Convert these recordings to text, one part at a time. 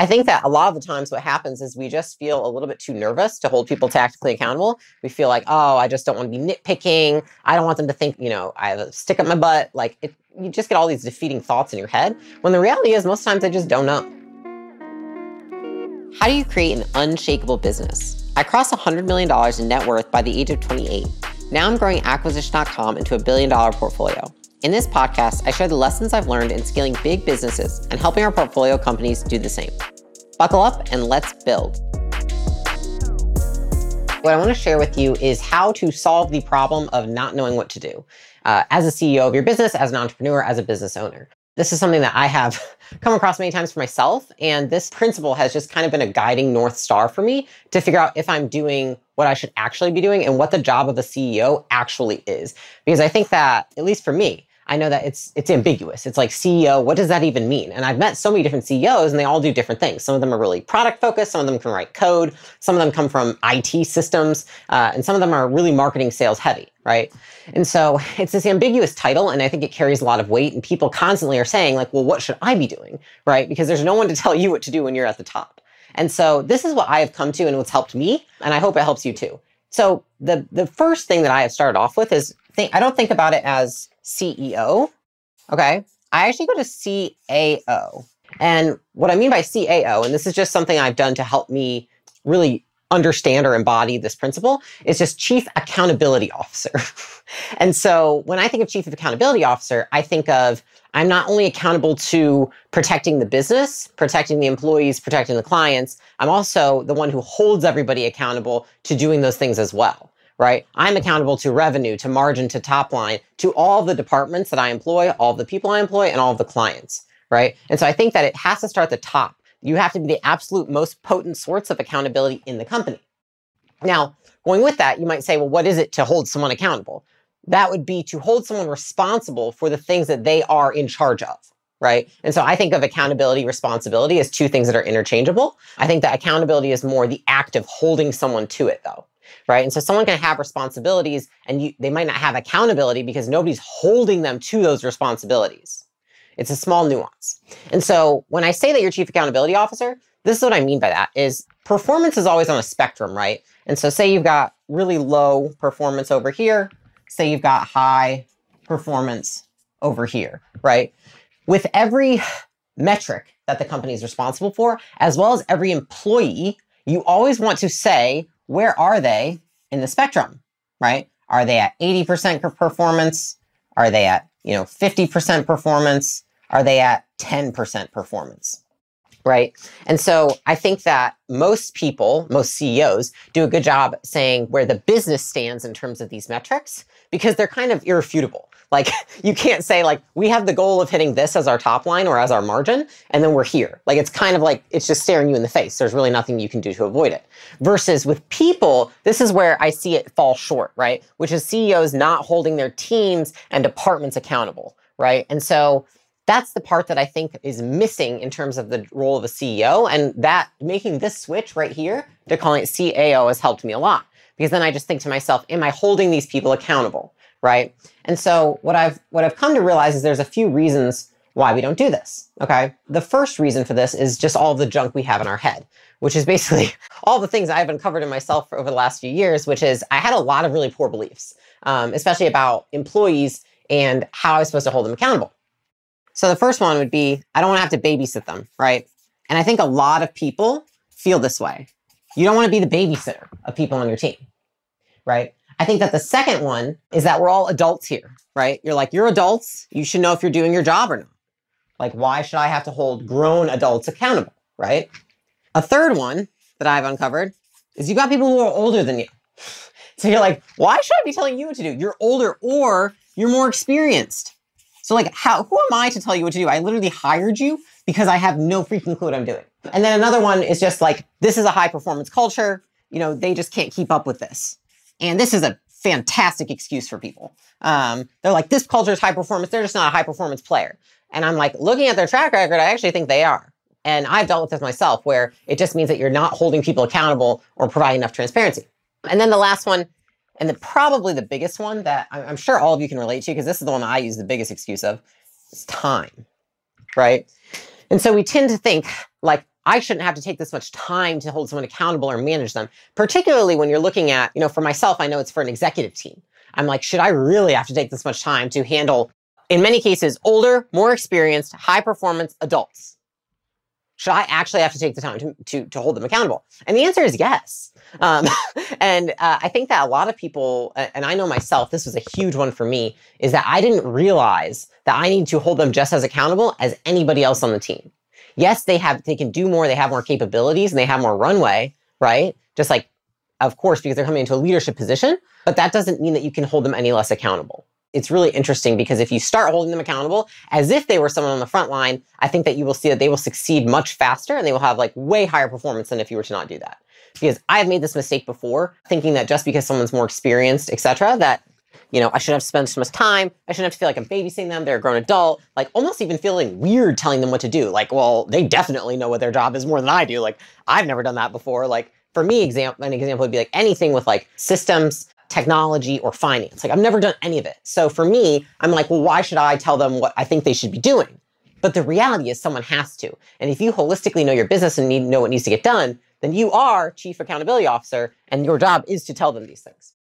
I think that a lot of the times what happens is we just feel a little bit too nervous to hold people tactically accountable. We feel like, oh, I just don't want to be nitpicking. I don't want them to think, you know, I have a stick up my butt. Like it, you just get all these defeating thoughts in your head when the reality is most times they just don't know. How do you create an unshakable business? I crossed $100 million in net worth by the age of 28. Now I'm growing acquisition.com into a billion dollar portfolio. In this podcast, I share the lessons I've learned in scaling big businesses and helping our portfolio companies do the same. Buckle up and let's build. What I want to share with you is how to solve the problem of not knowing what to do uh, as a CEO of your business, as an entrepreneur, as a business owner. This is something that I have come across many times for myself. And this principle has just kind of been a guiding North Star for me to figure out if I'm doing what I should actually be doing and what the job of a CEO actually is. Because I think that, at least for me, I know that it's it's ambiguous. It's like CEO, what does that even mean? And I've met so many different CEOs and they all do different things. Some of them are really product focused, some of them can write code, some of them come from IT systems, uh, and some of them are really marketing sales heavy, right? And so it's this ambiguous title, and I think it carries a lot of weight. And people constantly are saying, like, well, what should I be doing, right? Because there's no one to tell you what to do when you're at the top. And so this is what I have come to and what's helped me, and I hope it helps you too. So the the first thing that I have started off with is think I don't think about it as CEO. Okay. I actually go to CAO. And what I mean by CAO, and this is just something I've done to help me really understand or embody this principle, is just Chief Accountability Officer. and so when I think of Chief of Accountability Officer, I think of I'm not only accountable to protecting the business, protecting the employees, protecting the clients, I'm also the one who holds everybody accountable to doing those things as well right? I'm accountable to revenue, to margin, to top line, to all the departments that I employ, all the people I employ, and all the clients, right? And so I think that it has to start at the top. You have to be the absolute most potent source of accountability in the company. Now, going with that, you might say, well, what is it to hold someone accountable? That would be to hold someone responsible for the things that they are in charge of right? And so I think of accountability, responsibility as two things that are interchangeable. I think that accountability is more the act of holding someone to it, though right? And so someone can have responsibilities and you, they might not have accountability because nobody's holding them to those responsibilities. It's a small nuance. And so when I say that you're chief accountability officer, this is what I mean by that is performance is always on a spectrum, right? And so say you've got really low performance over here, say you've got high performance over here, right? With every metric that the company is responsible for, as well as every employee, you always want to say where are they in the spectrum, right? Are they at 80% performance? Are they at, you know, 50% performance? Are they at 10% performance? Right. And so I think that most people, most CEOs, do a good job saying where the business stands in terms of these metrics because they're kind of irrefutable. Like you can't say like we have the goal of hitting this as our top line or as our margin and then we're here. Like it's kind of like it's just staring you in the face. There's really nothing you can do to avoid it. Versus with people, this is where I see it fall short, right? Which is CEOs not holding their teams and departments accountable, right? And so that's the part that I think is missing in terms of the role of a CEO. And that making this switch right here to calling it CAO has helped me a lot. Because then I just think to myself, am I holding these people accountable? right? And so what I've what I've come to realize is there's a few reasons why we don't do this. Okay. The first reason for this is just all the junk we have in our head, which is basically all the things I've uncovered in myself over the last few years, which is I had a lot of really poor beliefs, um, especially about employees and how I was supposed to hold them accountable. So the first one would be I don't want to have to babysit them, right? And I think a lot of people feel this way. You don't want to be the babysitter of people on your team, right? I think that the second one is that we're all adults here, right? You're like, you're adults. You should know if you're doing your job or not. Like, why should I have to hold grown adults accountable, right? A third one that I've uncovered is you've got people who are older than you. So you're like, why should I be telling you what to do? You're older or you're more experienced. So like, how, who am I to tell you what to do? I literally hired you because I have no freaking clue what I'm doing. And then another one is just like, this is a high performance culture. You know, they just can't keep up with this. And this is a fantastic excuse for people. Um, they're like, this culture is high performance. They're just not a high performance player. And I'm like, looking at their track record, I actually think they are. And I've dealt with this myself, where it just means that you're not holding people accountable or providing enough transparency. And then the last one, and probably the biggest one that I'm sure all of you can relate to, because this is the one I use the biggest excuse of, is time, right? And so we tend to think like I shouldn't have to take this much time to hold someone accountable or manage them, particularly when you're looking at, you know, for myself, I know it's for an executive team. I'm like, should I really have to take this much time to handle, in many cases, older, more experienced, high performance adults? Should I actually have to take the time to, to, to hold them accountable? And the answer is yes. Um, and uh, I think that a lot of people, and I know myself, this was a huge one for me, is that I didn't realize that I need to hold them just as accountable as anybody else on the team. Yes, they have, they can do more, they have more capabilities, and they have more runway, right? Just like, of course, because they're coming into a leadership position, but that doesn't mean that you can hold them any less accountable. It's really interesting because if you start holding them accountable as if they were someone on the front line, I think that you will see that they will succeed much faster and they will have like way higher performance than if you were to not do that. Because I've made this mistake before, thinking that just because someone's more experienced, etc., that you know, I shouldn't have to spend so much time. I shouldn't have to feel like I'm babysitting them. They're a grown adult. Like almost even feeling weird telling them what to do. Like, well, they definitely know what their job is more than I do. Like, I've never done that before. Like, for me, example, an example would be like anything with like systems, technology, or finance. Like I've never done any of it. So for me, I'm like, well, why should I tell them what I think they should be doing? But the reality is someone has to. And if you holistically know your business and need, know what needs to get done, then you are chief accountability officer and your job is to tell them these things.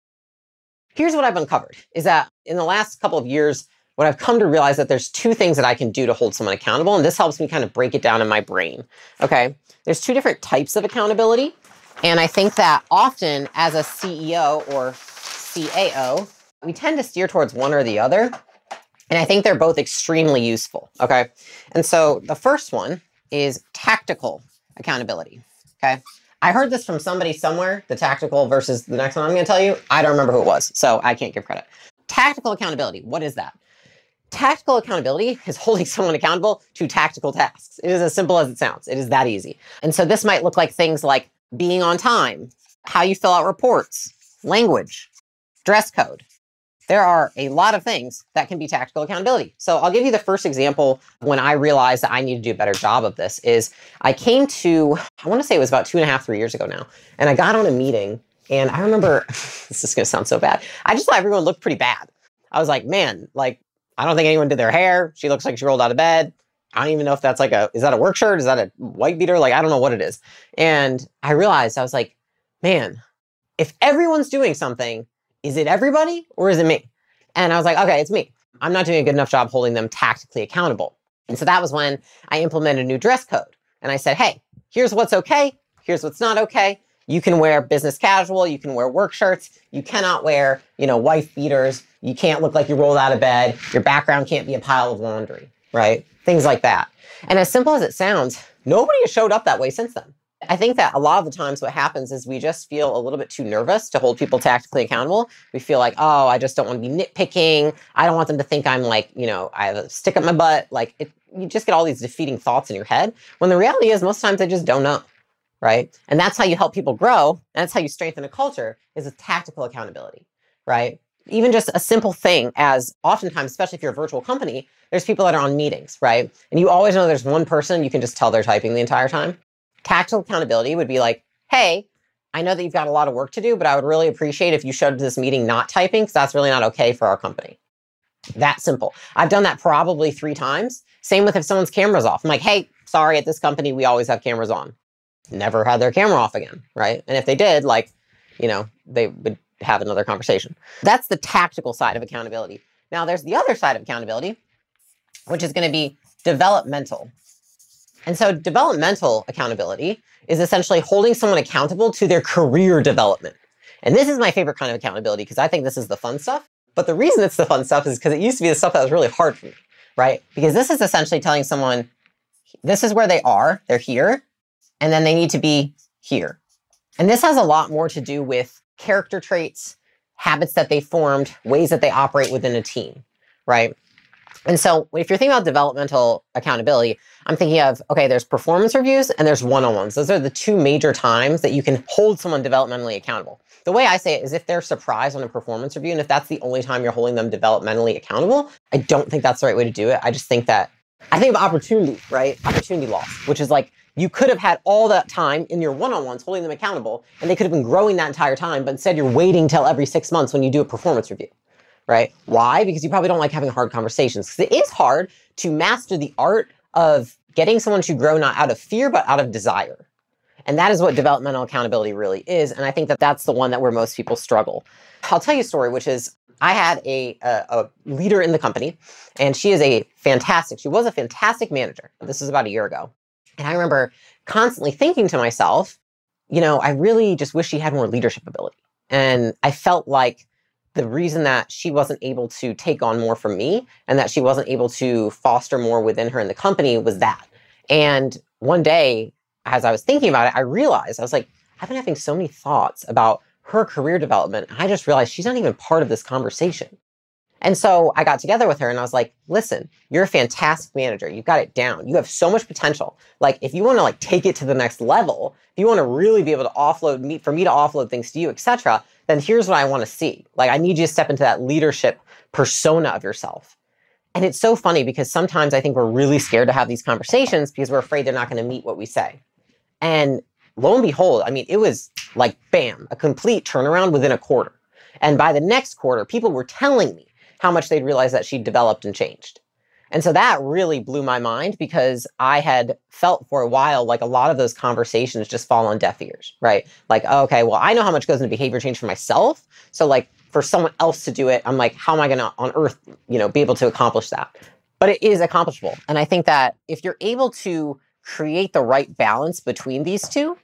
Here's what I've uncovered is that in the last couple of years, what I've come to realize that there's two things that I can do to hold someone accountable. And this helps me kind of break it down in my brain. Okay. There's two different types of accountability. And I think that often as a CEO or CAO, we tend to steer towards one or the other. And I think they're both extremely useful. Okay. And so the first one is tactical accountability. Okay. I heard this from somebody somewhere, the tactical versus the next one I'm going to tell you. I don't remember who it was, so I can't give credit. Tactical accountability. What is that? Tactical accountability is holding someone accountable to tactical tasks. It is as simple as it sounds. It is that easy. And so this might look like things like being on time, how you fill out reports, language, dress code. There are a lot of things that can be tactical accountability. So I'll give you the first example when I realized that I need to do a better job of this is I came to, I want to say it was about two and a half, three years ago now. And I got on a meeting and I remember, this is going to sound so bad. I just thought everyone looked pretty bad. I was like, man, like, I don't think anyone did their hair. She looks like she rolled out of bed. I don't even know if that's like a, is that a work shirt? Is that a white beater? Like, I don't know what it is. And I realized I was like, man, if everyone's doing something, is it everybody or is it me? And I was like, okay, it's me. I'm not doing a good enough job holding them tactically accountable. And so that was when I implemented a new dress code. And I said, hey, here's what's okay. Here's what's not okay. You can wear business casual. You can wear work shirts. You cannot wear, you know, wife beaters. You can't look like you rolled out of bed. Your background can't be a pile of laundry, right? Things like that. And as simple as it sounds, nobody has showed up that way since then. I think that a lot of the times what happens is we just feel a little bit too nervous to hold people tactically accountable. We feel like, oh, I just don't want to be nitpicking. I don't want them to think I'm like, you know, I have a stick up my butt. Like, it, you just get all these defeating thoughts in your head. When the reality is, most times they just don't know, right? And that's how you help people grow. And that's how you strengthen a culture is with tactical accountability, right? Even just a simple thing as oftentimes, especially if you're a virtual company, there's people that are on meetings, right? And you always know there's one person you can just tell they're typing the entire time tactical accountability would be like, hey, I know that you've got a lot of work to do, but I would really appreciate if you showed up to this meeting not typing because that's really not okay for our company. That simple. I've done that probably three times. Same with if someone's camera's off. I'm like, hey, sorry, at this company, we always have cameras on. Never had their camera off again, right? And if they did, like, you know, they would have another conversation. That's the tactical side of accountability. Now, there's the other side of accountability, which is going to be developmental. And so developmental accountability is essentially holding someone accountable to their career development. And this is my favorite kind of accountability because I think this is the fun stuff. But the reason it's the fun stuff is because it used to be the stuff that was really hard for me, right? Because this is essentially telling someone, this is where they are, they're here, and then they need to be here. And this has a lot more to do with character traits, habits that they formed, ways that they operate within a team, right? And so if you're thinking about developmental accountability, I'm thinking of, okay, there's performance reviews and there's one-on-ones. Those are the two major times that you can hold someone developmentally accountable. The way I say it is if they're surprised on a performance review and if that's the only time you're holding them developmentally accountable, I don't think that's the right way to do it. I just think that, I think of opportunity, right? Opportunity loss, which is like, you could have had all that time in your one-on-ones holding them accountable and they could have been growing that entire time, but instead you're waiting till every six months when you do a performance review right? Why? Because you probably don't like having hard conversations. Because it is hard to master the art of getting someone to grow not out of fear, but out of desire. And that is what developmental accountability really is. And I think that that's the one that where most people struggle. I'll tell you a story, which is I had a, a, a, leader in the company, and she is a fantastic, she was a fantastic manager. This is about a year ago. And I remember constantly thinking to myself, you know, I really just wish she had more leadership ability. And I felt like the reason that she wasn't able to take on more from me and that she wasn't able to foster more within her in the company was that. And one day, as I was thinking about it, I realized I was like, I've been having so many thoughts about her career development. I just realized she's not even part of this conversation. And so I got together with her and I was like, listen, you're a fantastic manager. You've got it down. You have so much potential. Like if you want to like take it to the next level, if you want to really be able to offload me for me to offload things to you, etc., then here's what I want to see. Like I need you to step into that leadership persona of yourself. And it's so funny because sometimes I think we're really scared to have these conversations because we're afraid they're not going to meet what we say. And lo and behold, I mean, it was like bam, a complete turnaround within a quarter. And by the next quarter, people were telling me how much they'd realized that she'd developed and changed. And so that really blew my mind because I had felt for a while like a lot of those conversations just fall on deaf ears, right? Like, okay, well, I know how much goes into behavior change for myself. So, like, for someone else to do it, I'm like, how am I going to on earth, you know, be able to accomplish that? But it is accomplishable. And I think that if you're able to create the right balance between these two,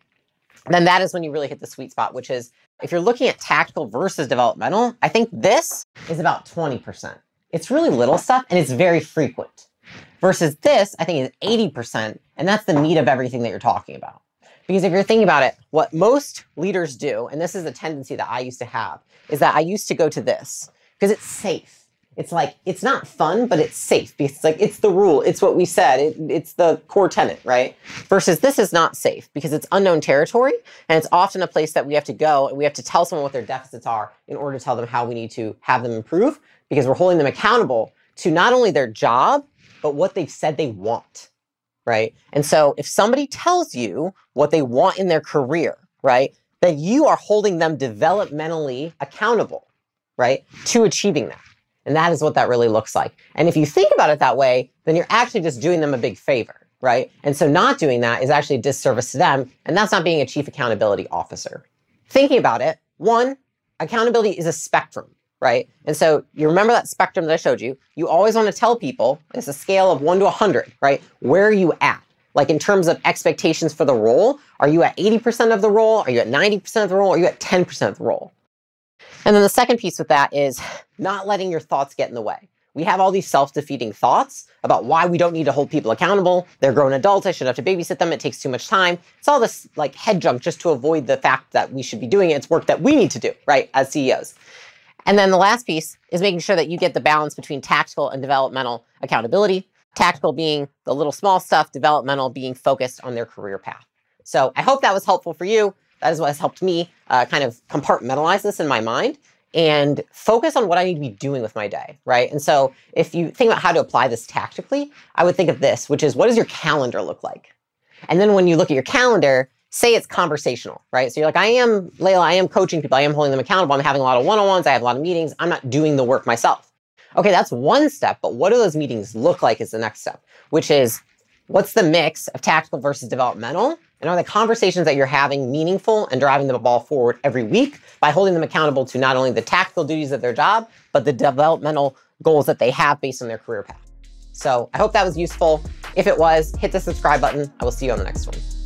then that is when you really hit the sweet spot, which is if you're looking at tactical versus developmental, I think this is about 20%. It's really little stuff and it's very frequent. Versus this, I think is 80%, and that's the meat of everything that you're talking about. Because if you're thinking about it, what most leaders do, and this is a tendency that I used to have, is that I used to go to this because it's safe it's like it's not fun, but it's safe because it's like it's the rule. It's what we said. It, it's the core tenet, right? Versus this is not safe because it's unknown territory and it's often a place that we have to go and we have to tell someone what their deficits are in order to tell them how we need to have them improve because we're holding them accountable to not only their job but what they've said they want, right? And so if somebody tells you what they want in their career, right, then you are holding them developmentally accountable, right, to achieving that. And that is what that really looks like. And if you think about it that way, then you're actually just doing them a big favor, right? And so not doing that is actually a disservice to them. And that's not being a chief accountability officer. Thinking about it, one, accountability is a spectrum, right? And so you remember that spectrum that I showed you. You always want to tell people it's a scale of one to 100, right? Where are you at? Like in terms of expectations for the role, are you at 80% of the role? Are you at 90% of the role? Are you at 10% of the role? And then the second piece with that is not letting your thoughts get in the way. We have all these self defeating thoughts about why we don't need to hold people accountable. They're grown adults. I should have to babysit them. It takes too much time. It's all this like head junk just to avoid the fact that we should be doing it. It's work that we need to do, right, as CEOs. And then the last piece is making sure that you get the balance between tactical and developmental accountability. Tactical being the little small stuff, developmental being focused on their career path. So I hope that was helpful for you. That is what has helped me uh, kind of compartmentalize this in my mind and focus on what I need to be doing with my day, right? And so if you think about how to apply this tactically, I would think of this, which is what does your calendar look like? And then when you look at your calendar, say it's conversational, right? So you're like, I am, Leila, I am coaching people, I am holding them accountable, I'm having a lot of one on ones, I have a lot of meetings, I'm not doing the work myself. Okay, that's one step, but what do those meetings look like is the next step, which is what's the mix of tactical versus developmental? And are the conversations that you're having meaningful and driving the ball forward every week by holding them accountable to not only the tactical duties of their job, but the developmental goals that they have based on their career path? So I hope that was useful. If it was, hit the subscribe button. I will see you on the next one.